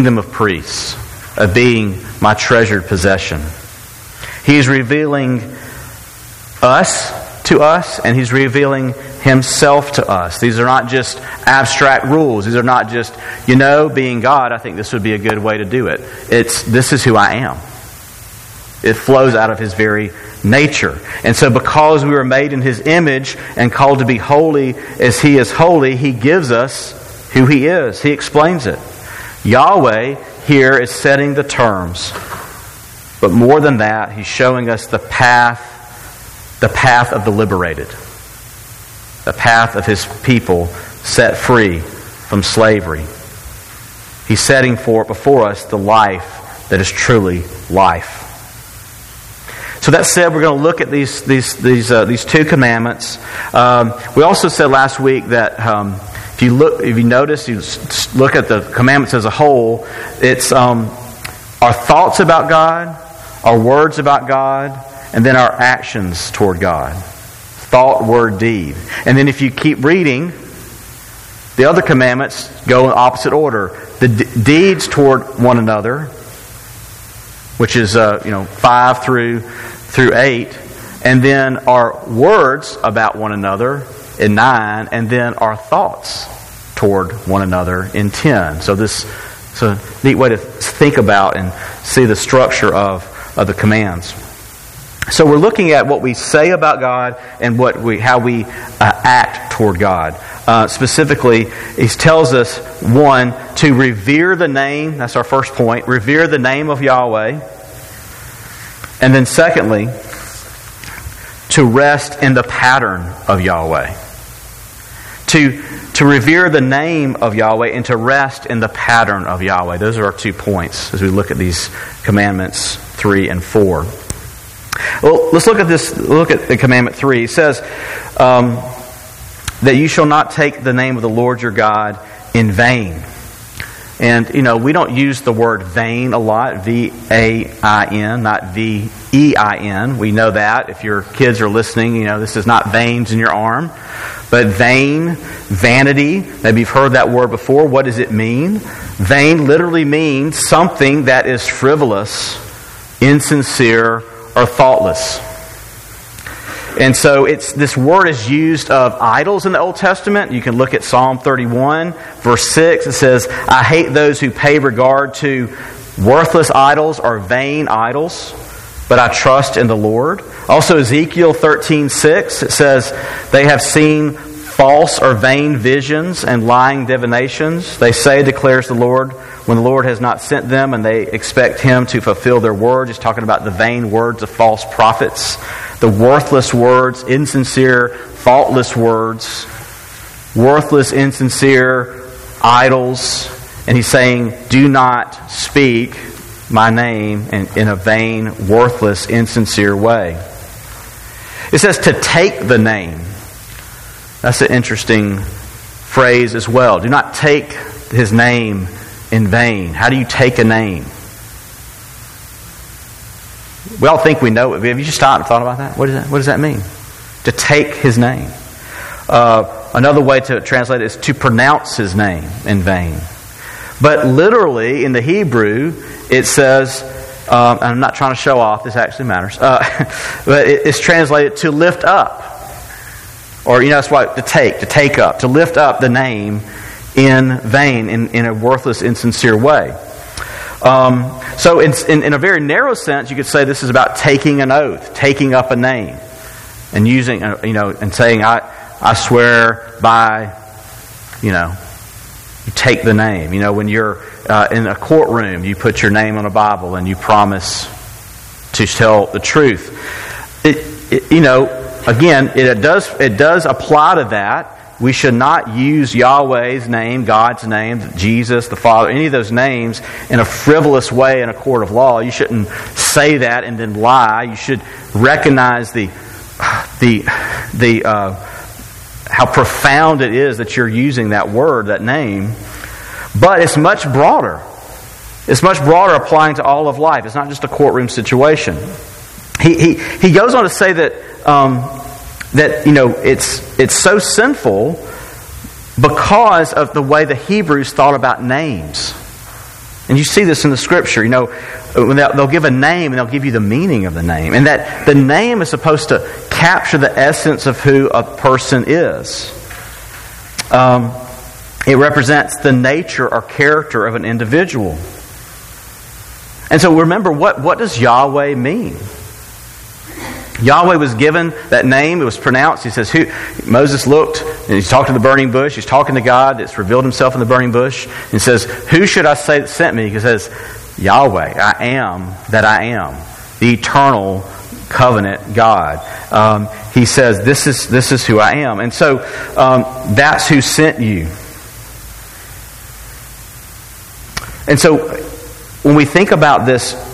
kingdom of priests, of being my treasured possession. He's revealing us to us, and He's revealing Himself to us. These are not just abstract rules. These are not just, you know, being God, I think this would be a good way to do it. It's, this is who I am. It flows out of His very nature. And so, because we were made in His image and called to be holy as He is holy, He gives us who He is. He explains it. Yahweh here is setting the terms. But more than that, He's showing us the path, the path of the liberated, the path of His people set free from slavery. He's setting for before us the life that is truly life. So that said, we're going to look at these these these uh, these two commandments. Um, we also said last week that um, if you look, if you notice, you look at the commandments as a whole. It's um, our thoughts about God, our words about God, and then our actions toward God. Thought, word, deed. And then if you keep reading, the other commandments go in opposite order. The deeds toward one another, which is uh, you know five through through 8, and then our words about one another in 9, and then our thoughts toward one another in 10. So this is a neat way to think about and see the structure of, of the commands. So we're looking at what we say about God and what we, how we uh, act toward God. Uh, specifically, he tells us, one, to revere the name, that's our first point, revere the name of Yahweh. And then, secondly, to rest in the pattern of Yahweh. To, to revere the name of Yahweh and to rest in the pattern of Yahweh. Those are our two points as we look at these commandments 3 and 4. Well, let's look at this. Look at the commandment 3. It says um, that you shall not take the name of the Lord your God in vain. And, you know, we don't use the word vain a lot, V A I N, not V E I N. We know that. If your kids are listening, you know, this is not veins in your arm. But vain, vanity, maybe you've heard that word before. What does it mean? Vain literally means something that is frivolous, insincere, or thoughtless. And so it's this word is used of idols in the Old Testament. You can look at Psalm 31, verse 6. It says, I hate those who pay regard to worthless idols or vain idols, but I trust in the Lord. Also Ezekiel 13, 6, it says, They have seen false or vain visions and lying divinations. They say, declares the Lord, when the Lord has not sent them and they expect Him to fulfill their word. He's talking about the vain words of false prophets the worthless words, insincere, faultless words, worthless, insincere idols. And he's saying, Do not speak my name in, in a vain, worthless, insincere way. It says to take the name. That's an interesting phrase as well. Do not take his name in vain. How do you take a name? We all think we know it. Have you just stopped and thought about that? What, that? what does that mean? To take his name. Uh, another way to translate it is to pronounce his name in vain. But literally, in the Hebrew, it says, um, I'm not trying to show off, this actually matters, uh, but it's translated to lift up. Or, you know, that's what to take, to take up, to lift up the name in vain, in, in a worthless, insincere way. Um, so, in, in, in, a very narrow sense, you could say this is about taking an oath, taking up a name, and using, uh, you know, and saying, I, I swear by, you know, you take the name. You know, when you're uh, in a courtroom, you put your name on a Bible and you promise to tell the truth. It, it, you know, again, it does, it does apply to that we should not use Yahweh's name, God's name, Jesus, the Father, any of those names in a frivolous way in a court of law. You shouldn't say that and then lie. You should recognize the, the, the, uh, how profound it is that you're using that word, that name. But it's much broader. It's much broader applying to all of life. It's not just a courtroom situation. He, he, he goes on to say that um, that you know it's it's so sinful because of the way the Hebrews thought about names. And you see this in the scripture. You know, they'll give a name and they'll give you the meaning of the name. And that the name is supposed to capture the essence of who a person is. Um, it represents the nature or character of an individual. And so remember, what, what does Yahweh mean? Yahweh was given that name. It was pronounced. He says, who, Moses looked and he's talking to the burning bush. He's talking to God that's revealed himself in the burning bush. And says, Who should I say that sent me? He says, Yahweh, I am that I am, the eternal covenant God. Um, he says, this is, this is who I am. And so um, that's who sent you. And so when we think about this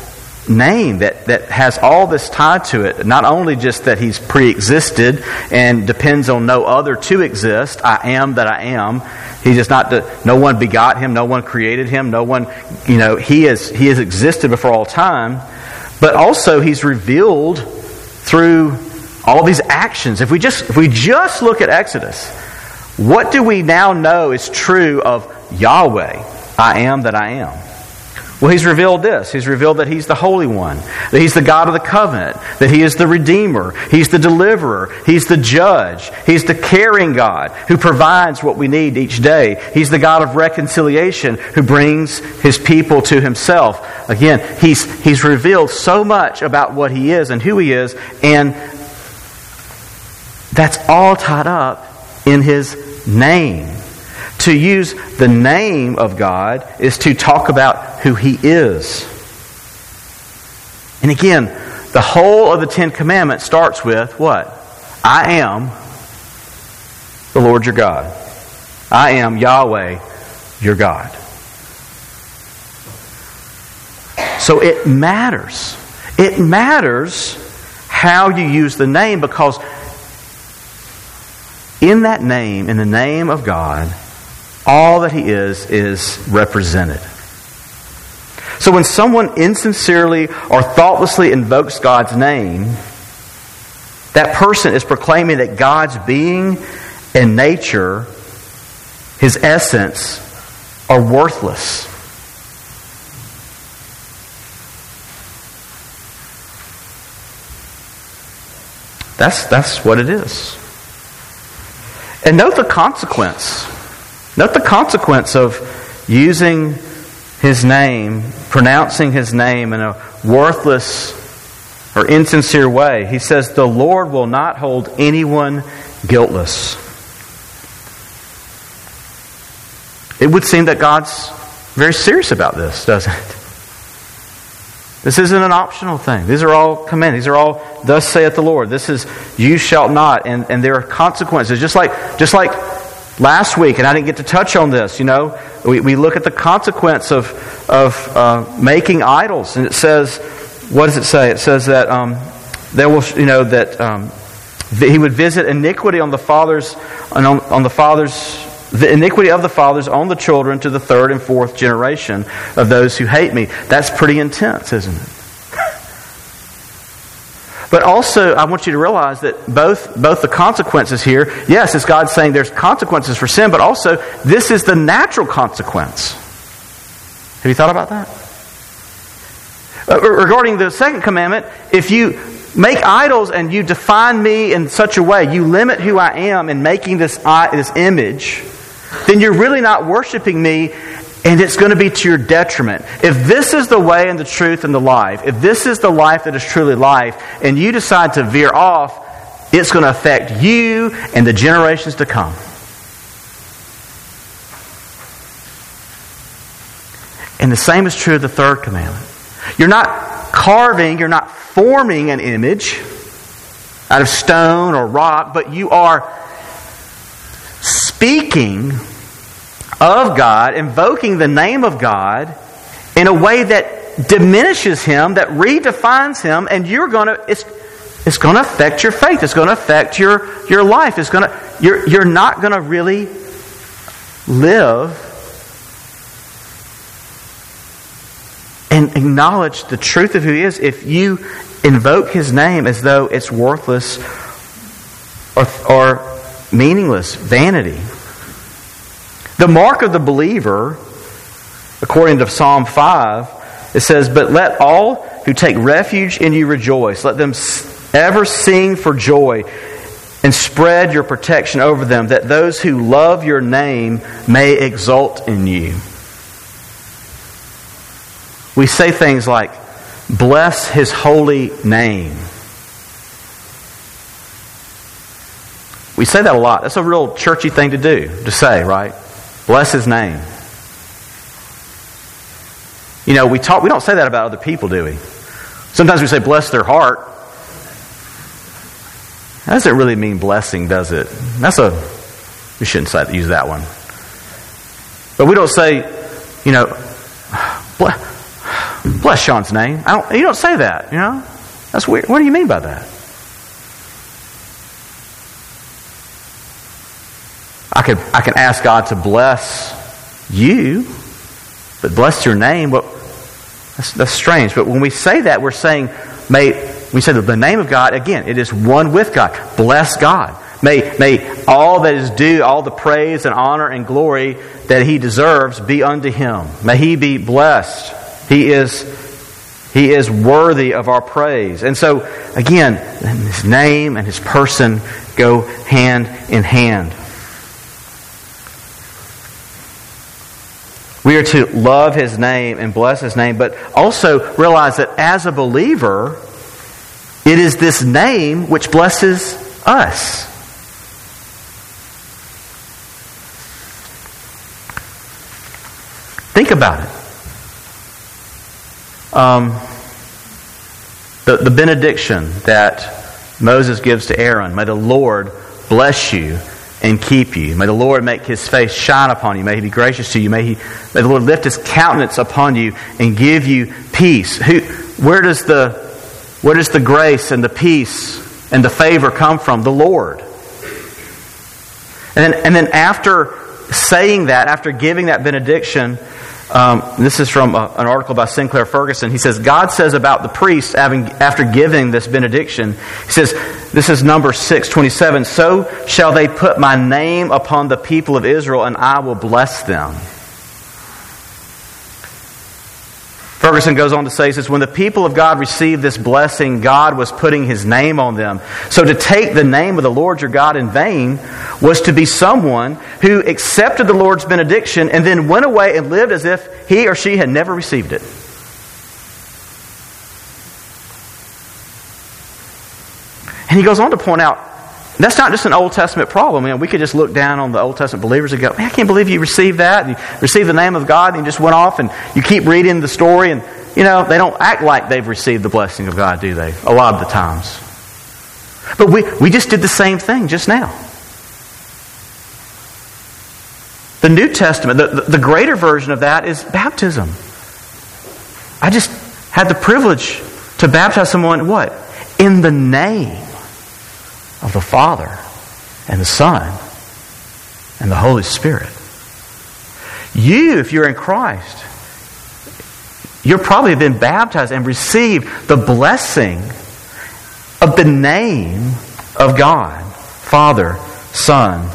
name that, that has all this tied to it. Not only just that he's pre existed and depends on no other to exist, I am that I am. He just not, to, no one begot him, no one created him, no one, you know, he, is, he has existed before all time. But also he's revealed through all these actions. If we just, if we just look at Exodus, what do we now know is true of Yahweh? I am that I am. Well, he's revealed this. He's revealed that he's the Holy One, that he's the God of the covenant, that he is the Redeemer, he's the Deliverer, he's the Judge, he's the caring God who provides what we need each day. He's the God of reconciliation who brings his people to himself. Again, he's, he's revealed so much about what he is and who he is, and that's all tied up in his name. To use the name of God is to talk about who He is. And again, the whole of the Ten Commandments starts with what? I am the Lord your God. I am Yahweh your God. So it matters. It matters how you use the name because in that name, in the name of God, all that He is is represented. So when someone insincerely or thoughtlessly invokes God's name, that person is proclaiming that God's being and nature, His essence, are worthless. That's, that's what it is. And note the consequence. Note the consequence of using his name, pronouncing his name in a worthless or insincere way. He says, The Lord will not hold anyone guiltless. It would seem that God's very serious about this, doesn't it? This isn't an optional thing. These are all commands. These are all, thus saith the Lord. This is, you shall not. And, and there are consequences. Just like, just like last week, and I didn't get to touch on this, you know, we, we look at the consequence of, of uh, making idols. And it says, what does it say? It says that um, there will, you know, that um, he would visit iniquity on the fathers, on, on the fathers, the iniquity of the fathers on the children to the third and fourth generation of those who hate me. That's pretty intense, isn't it? But also, I want you to realize that both, both the consequences here, yes, it's God saying there's consequences for sin, but also this is the natural consequence. Have you thought about that? Uh, regarding the second commandment, if you make idols and you define me in such a way, you limit who I am in making this, this image, then you're really not worshiping me and it's going to be to your detriment. If this is the way and the truth and the life, if this is the life that is truly life, and you decide to veer off, it's going to affect you and the generations to come. And the same is true of the third commandment. You're not carving, you're not forming an image out of stone or rock, but you are speaking of God, invoking the name of God in a way that diminishes him, that redefines him, and you're going to, it's, it's going to affect your faith. It's going to affect your, your life. It's going to, you're, you're not going to really live and acknowledge the truth of who he is if you invoke his name as though it's worthless or, or meaningless, vanity. The mark of the believer, according to Psalm 5, it says, But let all who take refuge in you rejoice. Let them ever sing for joy and spread your protection over them, that those who love your name may exult in you. We say things like, Bless his holy name. We say that a lot. That's a real churchy thing to do, to say, right? Bless his name. You know, we talk we don't say that about other people, do we? Sometimes we say bless their heart. That doesn't really mean blessing, does it? That's a we shouldn't say, use that one. But we don't say, you know, bless, bless Sean's name. Don't, you don't say that, you know? That's weird. What do you mean by that? I could I can ask God to bless you, but bless your name. But that's, that's strange. But when we say that, we're saying, may we say that the name of God again. It is one with God. Bless God. May may all that is due, all the praise and honor and glory that He deserves, be unto Him. May He be blessed. He is he is worthy of our praise. And so, again, his name and his person go hand in hand. We are to love His name and bless His name, but also realize that as a believer, it is this name which blesses us. Think about it. Um, the, the benediction that Moses gives to Aaron May the Lord bless you and keep you. May the Lord make his face shine upon you. May he be gracious to you. May, he, may the Lord lift his countenance upon you and give you peace. Who, where, does the, where does the grace and the peace and the favor come from? The Lord. And then, and then after saying that, after giving that benediction, um, this is from a, an article by Sinclair Ferguson. He says, God says about the priest having, after giving this benediction, He says, this is number 627, so shall they put my name upon the people of Israel, and I will bless them. Ferguson goes on to say, says, when the people of God received this blessing, God was putting his name on them. So to take the name of the Lord your God in vain was to be someone who accepted the Lord's benediction and then went away and lived as if he or she had never received it. And he goes on to point out that's not just an Old Testament problem. I mean, we could just look down on the Old Testament believers and go, man, I can't believe you received that. And you received the name of God and you just went off and you keep reading the story and, you know, they don't act like they've received the blessing of God, do they? A lot of the times. But we, we just did the same thing just now. The New Testament, the, the, the greater version of that is baptism. I just had the privilege to baptize someone, what? In the name of the Father and the Son and the Holy Spirit. You, if you're in Christ, you're probably been baptized and received the blessing of the name of God, Father, Son,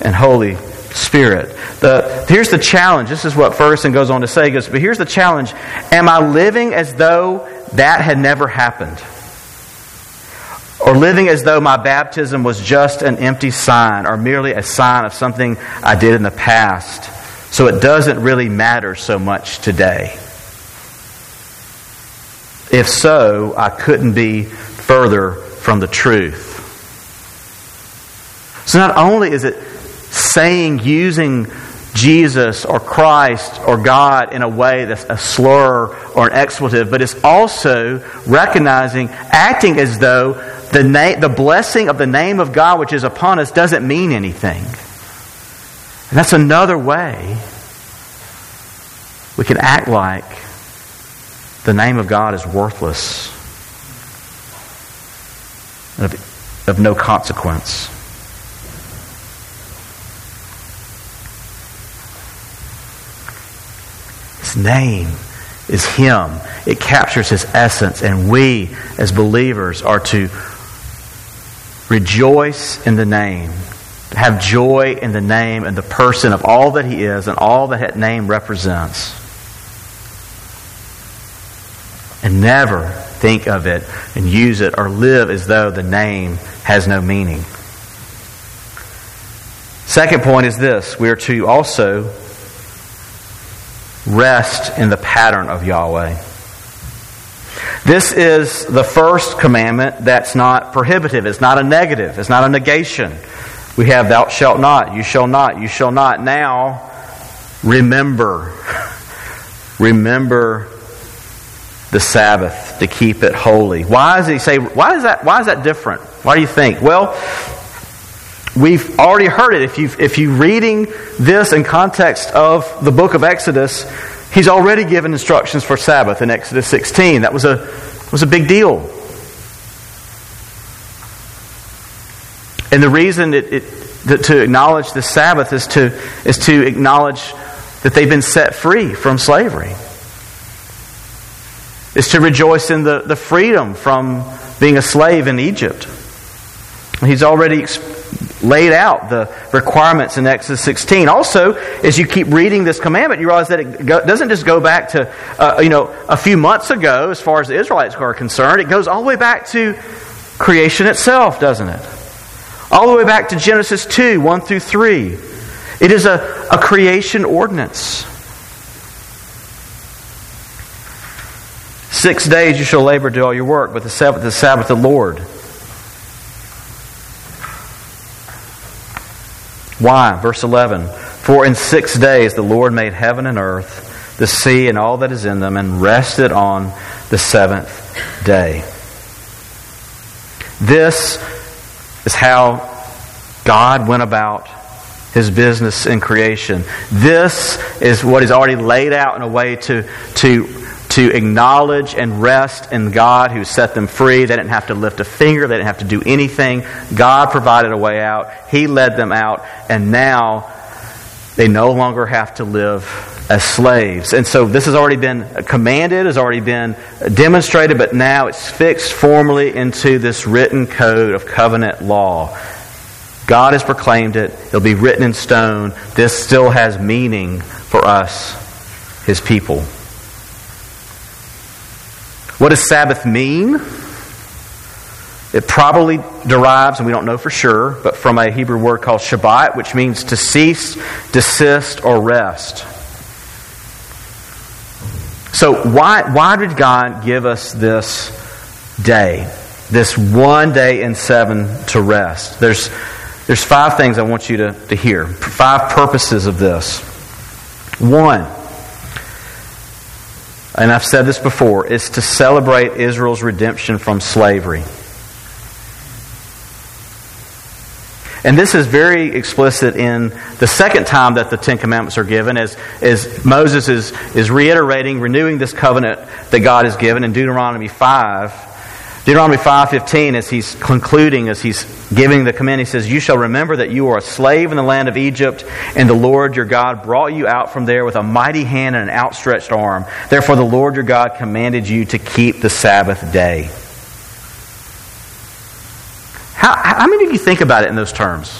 and Holy Spirit. The, here's the challenge. This is what Ferguson goes on to say. He goes, but here's the challenge. Am I living as though that had never happened? Or living as though my baptism was just an empty sign or merely a sign of something I did in the past, so it doesn't really matter so much today. If so, I couldn't be further from the truth. So not only is it saying, using Jesus or Christ or God in a way that's a slur or an expletive, but it's also recognizing, acting as though the, na- the blessing of the name of God which is upon us doesn't mean anything. And that's another way we can act like the name of God is worthless, of, of no consequence. His name is Him. It captures His essence, and we, as believers, are to Rejoice in the name. Have joy in the name and the person of all that he is and all that that name represents. and never think of it and use it or live as though the name has no meaning. Second point is this we are to also rest in the pattern of Yahweh. This is the first commandment that's not prohibitive. It's not a negative. It's not a negation. We have, thou shalt not, you shall not, you shall not. Now, remember. remember the Sabbath to keep it holy. Why does he say, why is that, why is that different? Why do you think? Well, we've already heard it. If, you if you're reading this in context of the book of Exodus, he's already given instructions for Sabbath in Exodus 16. That was a, was a big deal. And the reason it, it, that to acknowledge the Sabbath is to, is to acknowledge that they've been set free from slavery. Is to rejoice in the, the freedom from being a slave in Egypt. He's already laid out the requirements in Exodus 16. Also, as you keep reading this commandment, you realize that it doesn't just go back to, uh, you know, a few months ago as far as the Israelites are concerned. It goes all the way back to creation itself, doesn't it? All the way back to Genesis 2, 1 through 3. It is a, a creation ordinance. Six days you shall labor, do all your work, but the seventh, the Sabbath, the Lord. Why? Verse 11 For in six days the Lord made heaven and earth, the sea and all that is in them, and rested on the seventh day. This is how God went about his business in creation. This is what is already laid out in a way to, to to acknowledge and rest in God who set them free. They didn't have to lift a finger, they didn't have to do anything. God provided a way out, He led them out, and now they no longer have to live as slaves. And so this has already been commanded, has already been demonstrated, but now it's fixed formally into this written code of covenant law. God has proclaimed it. It'll be written in stone. This still has meaning for us, His people. What does Sabbath mean? It probably derives, and we don't know for sure, but from a Hebrew word called Shabbat, which means to cease, desist, or rest. So, why, why did God give us this day, this one day in seven to rest? There's, there's five things I want you to, to hear, five purposes of this. One, and I've said this before, is to celebrate Israel's redemption from slavery. And this is very explicit in the second time that the Ten Commandments are given, as, as Moses is, is reiterating, renewing this covenant that God has given in Deuteronomy 5. Deuteronomy 5.15, as he's concluding, as he's giving the command, he says, You shall remember that you are a slave in the land of Egypt, and the Lord your God brought you out from there with a mighty hand and an outstretched arm. Therefore the Lord your God commanded you to keep the Sabbath day. How, how many of you think about it in those terms?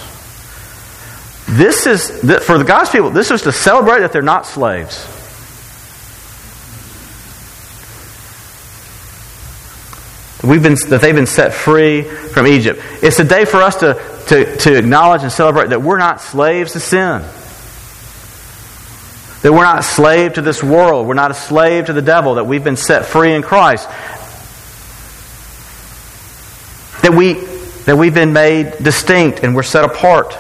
This is, for the God's people, this is to celebrate that they're not slaves. We've been, that they've been set free from Egypt. It's a day for us to, to, to acknowledge and celebrate that we're not slaves to sin. That we're not slave to this world. We're not a slave to the devil. That we've been set free in Christ. That, we, that we've been made distinct and we're set apart.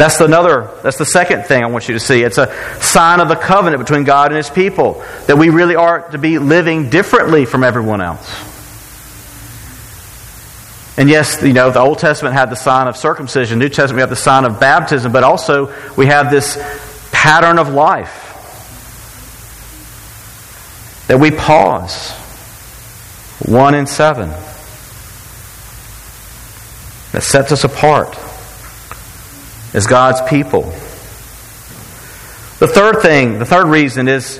That's another, that's the second thing I want you to see. It's a sign of the covenant between God and His people. That we really are to be living differently from everyone else. And yes, you know, the Old Testament had the sign of circumcision, New Testament we have the sign of baptism, but also we have this pattern of life. That we pause. One in seven. That sets us apart as God's people. The third thing, the third reason is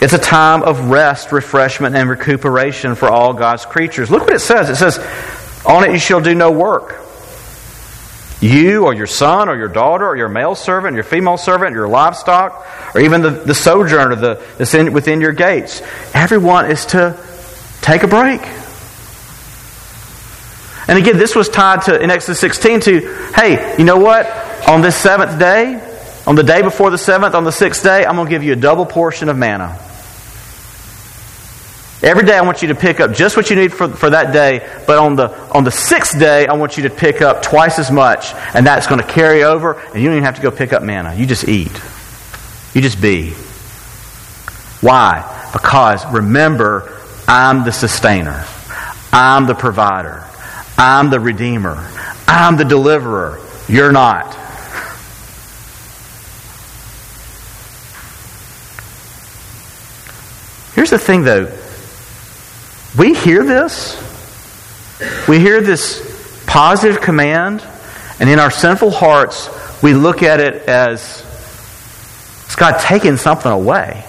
it's a time of rest, refreshment, and recuperation for all God's creatures. Look what it says. It says, On it you shall do no work. You or your son or your daughter or your male servant, your female servant, your livestock, or even the, the sojourner the, that's in, within your gates. Everyone is to take a break. And again, this was tied to in Exodus 16 to, hey, you know what? On this seventh day, on the day before the seventh, on the sixth day, I'm going to give you a double portion of manna. Every day I want you to pick up just what you need for, for that day, but on the, on the sixth day I want you to pick up twice as much, and that's going to carry over, and you don't even have to go pick up manna. You just eat. You just be. Why? Because remember, I'm the sustainer. I'm the provider. I'm the redeemer. I'm the deliverer. You're not. Here's the thing, though. We hear this. We hear this positive command, and in our sinful hearts, we look at it as it's God taking something away.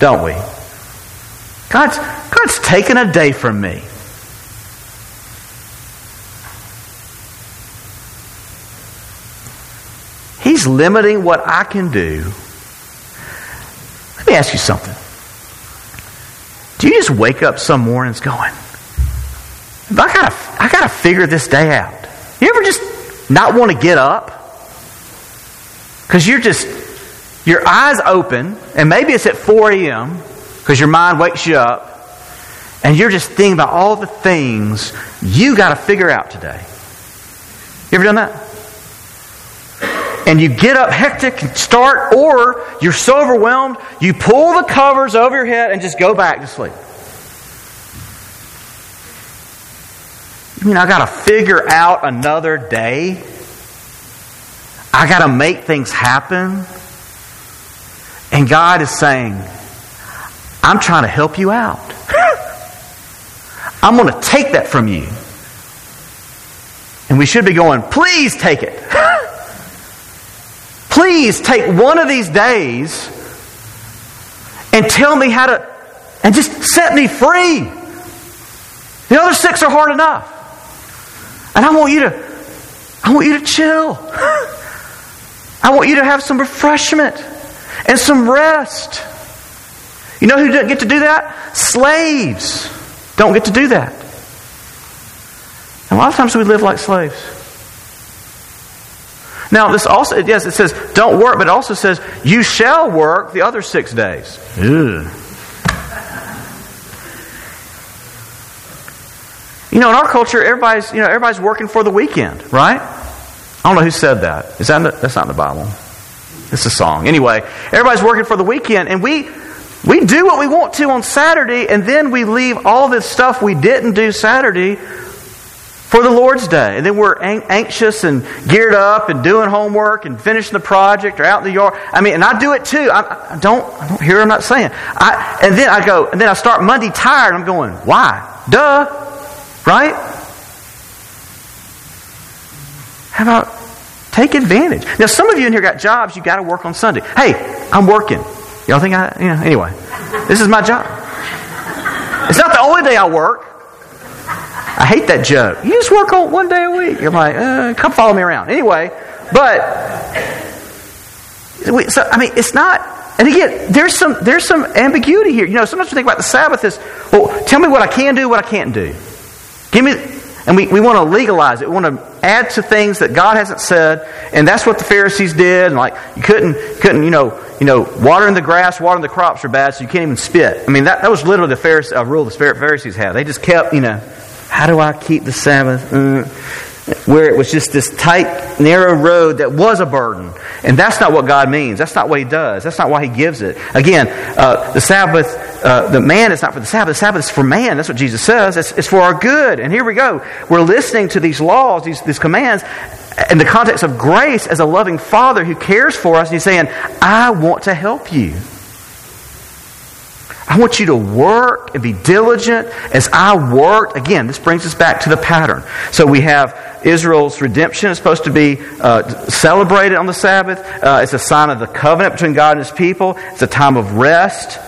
Don't we? God's, God's taken a day from me. He's limiting what I can do. Let me ask you something. Do you just wake up some mornings going, I gotta, I gotta figure this day out? You ever just not want to get up? Because you're just, your eyes open, and maybe it's at 4 a.m., because your mind wakes you up, and you're just thinking about all the things you got to figure out today. You ever done that? And you get up hectic and start, or you're so overwhelmed, you pull the covers over your head and just go back to sleep. You mean I got to figure out another day? I got to make things happen? And God is saying, I'm trying to help you out. I'm going to take that from you. And we should be going, please take it. Please take one of these days and tell me how to, and just set me free. The other six are hard enough. And I want you to, I want you to chill. I want you to have some refreshment and some rest. You know who doesn't get to do that? Slaves don't get to do that. And a lot of times we live like slaves. Now, this also, yes, it says don't work, but it also says you shall work the other six days. Ugh. You know, in our culture, everybody's, you know, everybody's working for the weekend, right? I don't know who said that. Is that the, that's not in the Bible. It's a song. Anyway, everybody's working for the weekend, and we we do what we want to on Saturday, and then we leave all this stuff we didn't do Saturday for the Lord's Day. And then we're anxious and geared up and doing homework and finishing the project or out in the yard. I mean, and I do it too. I, I don't, I don't hear I'm not saying. I, and then I go, and then I start Monday tired. I'm going, why? Duh. Right? How about take advantage? Now, some of you in here got jobs. You got to work on Sunday. Hey, I'm working. Y'all think I, you know, anyway, this is my job. It's not the only day I work. I hate that joke. You just work on one day a week. You're like, uh, come follow me around. Anyway, but so I mean, it's not. And again, there's some there's some ambiguity here. You know, sometimes we think about the Sabbath as, well, tell me what I can do, what I can't do. Give me, and we, we want to legalize it. We want to add to things that God hasn't said, and that's what the Pharisees did. And like you couldn't couldn't you know you know watering the grass, watering the crops are bad, so you can't even spit. I mean that, that was literally the Pharisee, uh, rule the Pharisees had. They just kept you know how do I keep the Sabbath? Uh, where it was just this tight, narrow road that was a burden. And that's not what God means. That's not what He does. That's not why He gives it. Again, uh, the Sabbath, uh, the man is not for the Sabbath. The Sabbath is for man. That's what Jesus says. It's, it's for our good. And here we go. We're listening to these laws, these, these commands, in the context of grace as a loving Father who cares for us. And He's saying, I want to help you. I want you to work and be diligent as I worked. Again, this brings us back to the pattern. So we have Israel's redemption is supposed to be uh, celebrated on the Sabbath. Uh, it's a sign of the covenant between God and His people. It's a time of rest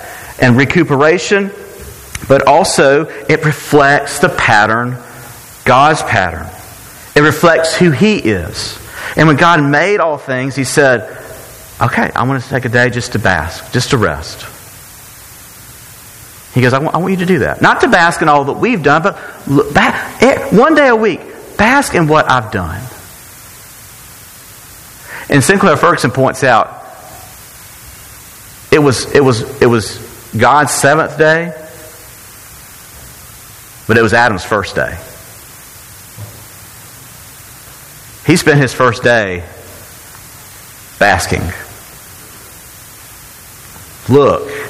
and recuperation. But also, it reflects the pattern, God's pattern. It reflects who He is. And when God made all things, He said, Okay, I want to take a day just to bask, just to rest. He goes, I want, I want you to do that. Not to bask in all that we've done, but look, one day a week, bask in what I've done. And Sinclair Ferguson points out, it was, it was, it was God's seventh day, but it was Adam's first day. He spent his first day basking. Look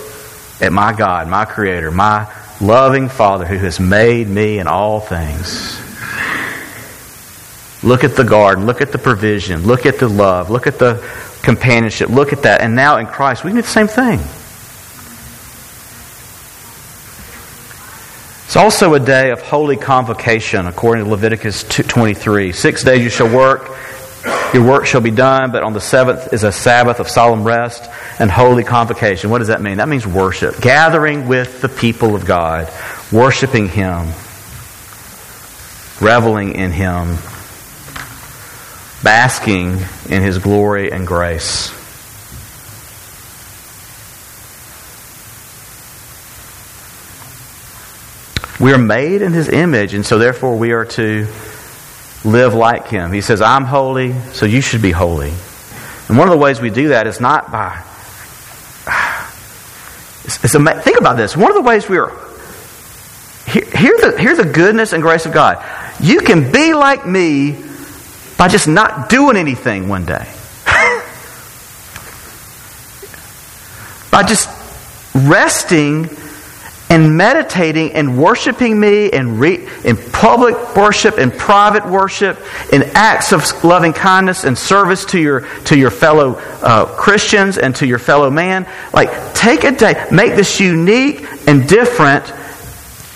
at my God, my Creator, my loving Father who has made me in all things. Look at the garden. Look at the provision. Look at the love. Look at the companionship. Look at that. And now in Christ, we can do the same thing. It's also a day of holy convocation, according to Leviticus 23. Six days you shall work, your work shall be done, but on the seventh is a Sabbath of solemn rest and holy convocation. What does that mean? That means worship. Gathering with the people of God, worshiping Him, reveling in Him, basking in His glory and grace. We are made in His image, and so therefore we are to live like Him. He says, I'm holy, so you should be holy. And one of the ways we do that is not by. It's, it's think about this. One of the ways we are. Here, hear, the, the goodness and grace of God. You can be like me by just not doing anything one day. by just resting and meditating and worshiping me re- in public worship and private worship in acts of loving kindness and service to your to your fellow uh, Christians and to your fellow man. Like take a day make this unique and different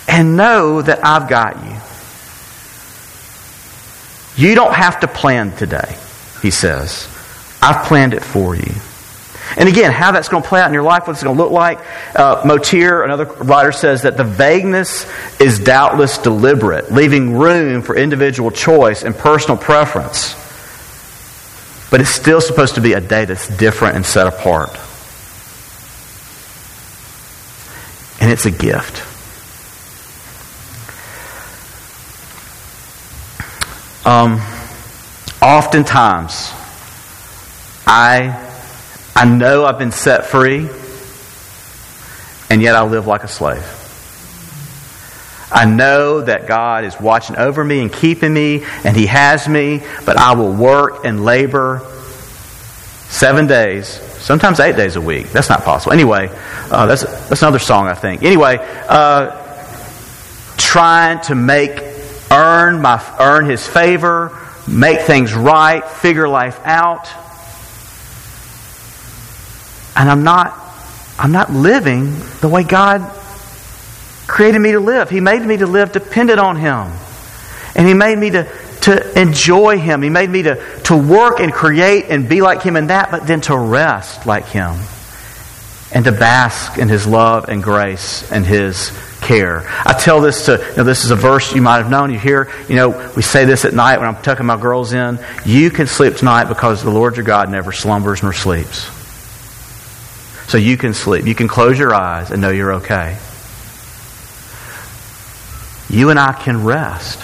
and know that I've got you. You don't have to plan today he says. I've planned it for you and again, how that's going to play out in your life, what it's going to look like. Uh, Motyer, another writer, says that the vagueness is doubtless deliberate, leaving room for individual choice and personal preference. But it's still supposed to be a day that's different and set apart. And it's a gift. Um, oftentimes, I I know I've been set free, and yet I live like a slave. I know that God is watching over me and keeping me, and He has me, but I will work and labor seven days, sometimes eight days a week. That's not possible. Anyway, uh, that's, that's another song, I think. Anyway, uh, trying to make, earn, my, earn His favor, make things right, figure life out and I'm not I'm not living the way God created me to live. He made me to live dependent on Him. And He made me to, to enjoy Him. He made me to, to work and create and be like Him in that, but then to rest like Him. And to bask in His love and grace and His care. I tell this to, you know, this is a verse you might have known. You hear, you know, we say this at night when I'm tucking my girls in. You can sleep tonight because the Lord your God never slumbers nor sleeps. So you can sleep. You can close your eyes and know you're okay. You and I can rest.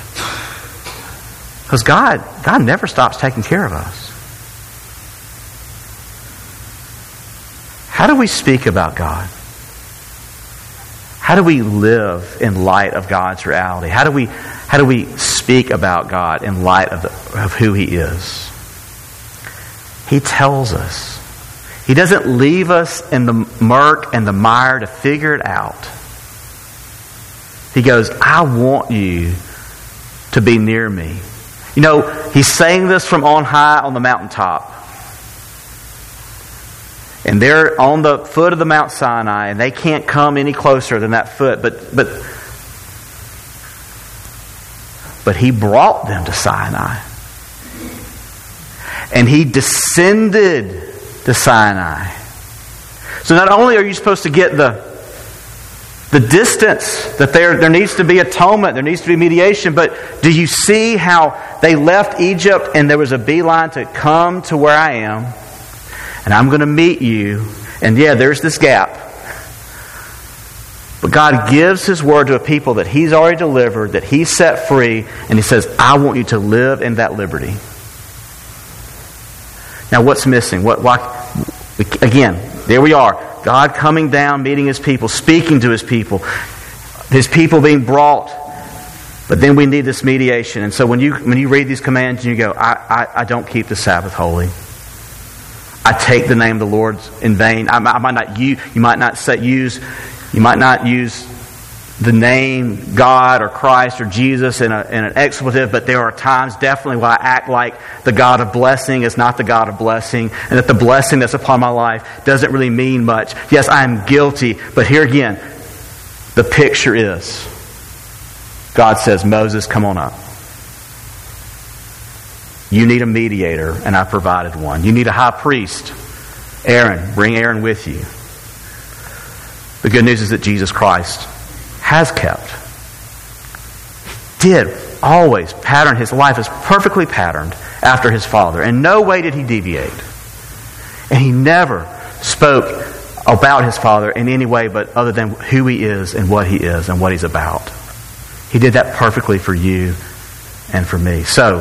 Because God, God never stops taking care of us. How do we speak about God? How do we live in light of God's reality? How do we, how do we speak about God in light of, the, of who He is? He tells us. He doesn't leave us in the murk and the mire to figure it out. He goes, I want you to be near me. You know, he's saying this from on high on the mountaintop. And they're on the foot of the Mount Sinai, and they can't come any closer than that foot. But, but, but he brought them to Sinai. And he descended to Sinai. So not only are you supposed to get the the distance, that there, there needs to be atonement, there needs to be mediation. But do you see how they left Egypt and there was a beeline to come to where I am? And I'm going to meet you. And yeah, there's this gap. But God gives His word to a people that He's already delivered, that He's set free, and He says, I want you to live in that liberty. Now, what's missing? What, why, again, there we are. God coming down, meeting His people, speaking to His people, His people being brought. But then we need this mediation. And so when you, when you read these commands and you go, I, I, I don't keep the Sabbath holy. I take the name of the Lord in vain. I, I might not use, you might not set, use, you might not use the name God or Christ or Jesus in, a, in an expletive, but there are times definitely where I act like the God of blessing is not the God of blessing, and that the blessing that's upon my life doesn't really mean much. Yes, I am guilty, but here again, the picture is God says, Moses, come on up. You need a mediator, and I provided one. You need a high priest. Aaron, bring Aaron with you. The good news is that Jesus Christ has kept, did always pattern his life is perfectly patterned after his father. In no way did he deviate. And he never spoke about his father in any way but other than who he is and what he is and what he's about. He did that perfectly for you and for me. So,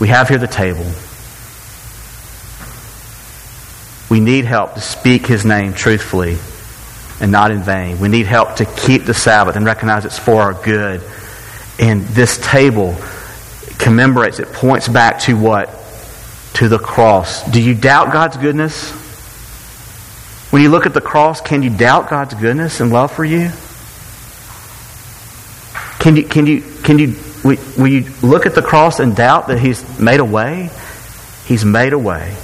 we have here the table. We need help to speak his name truthfully and not in vain. We need help to keep the Sabbath and recognize it's for our good. And this table commemorates, it points back to what? To the cross. Do you doubt God's goodness? When you look at the cross, can you doubt God's goodness and love for you? Can you, can you, can you, will you look at the cross and doubt that He's made a way? He's made a way.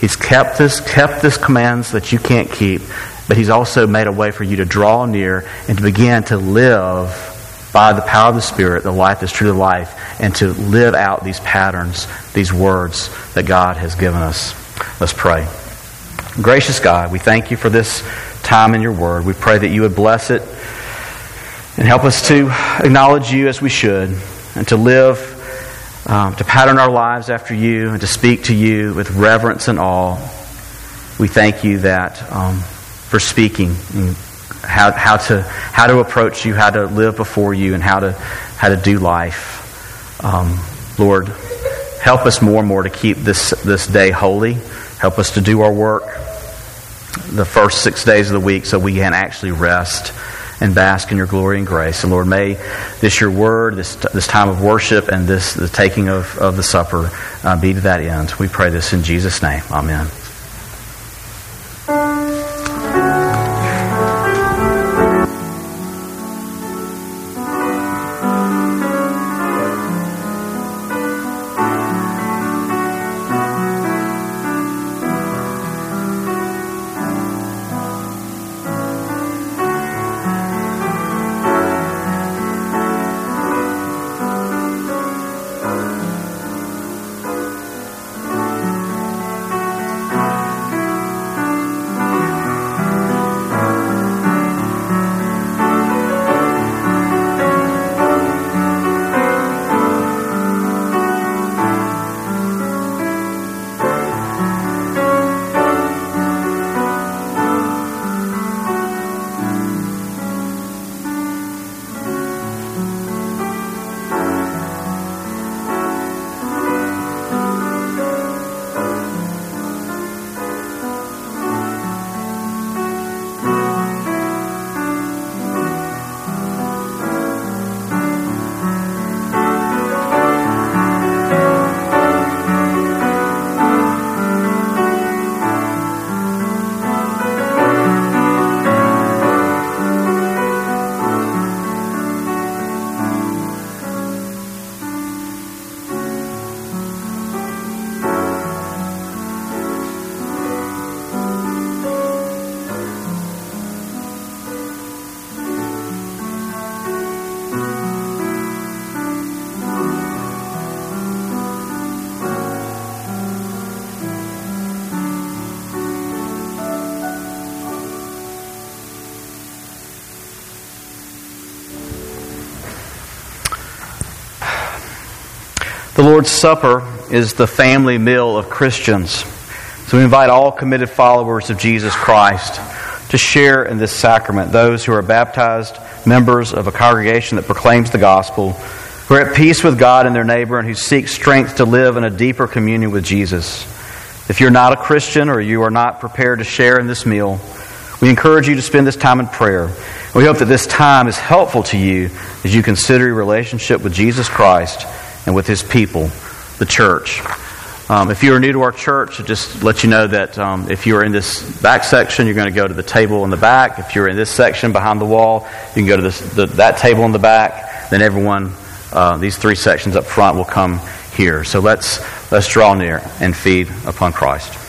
He's kept this, kept this commands that you can't keep but He's also made a way for you to draw near and to begin to live by the power of the Spirit, the life that's truly life, and to live out these patterns, these words that God has given us. Let's pray. Gracious God, we thank you for this time in your word. We pray that you would bless it and help us to acknowledge you as we should and to live, um, to pattern our lives after you and to speak to you with reverence and awe. We thank you that. Um, for speaking how, how, to, how to approach you, how to live before you, and how to, how to do life. Um, Lord, help us more and more to keep this, this day holy. Help us to do our work the first six days of the week so we can actually rest and bask in your glory and grace. And Lord, may this your word, this, this time of worship, and this the taking of, of the supper uh, be to that end. We pray this in Jesus' name. Amen. Lord's Supper is the family meal of Christians. So we invite all committed followers of Jesus Christ to share in this sacrament. Those who are baptized members of a congregation that proclaims the gospel, who are at peace with God and their neighbor, and who seek strength to live in a deeper communion with Jesus. If you're not a Christian or you are not prepared to share in this meal, we encourage you to spend this time in prayer. We hope that this time is helpful to you as you consider your relationship with Jesus Christ and with His people, the church. Um, if you are new to our church, just let you know that um, if you are in this back section, you're going to go to the table in the back. If you're in this section behind the wall, you can go to this, the, that table in the back. Then everyone, uh, these three sections up front, will come here. So let's let's draw near and feed upon Christ.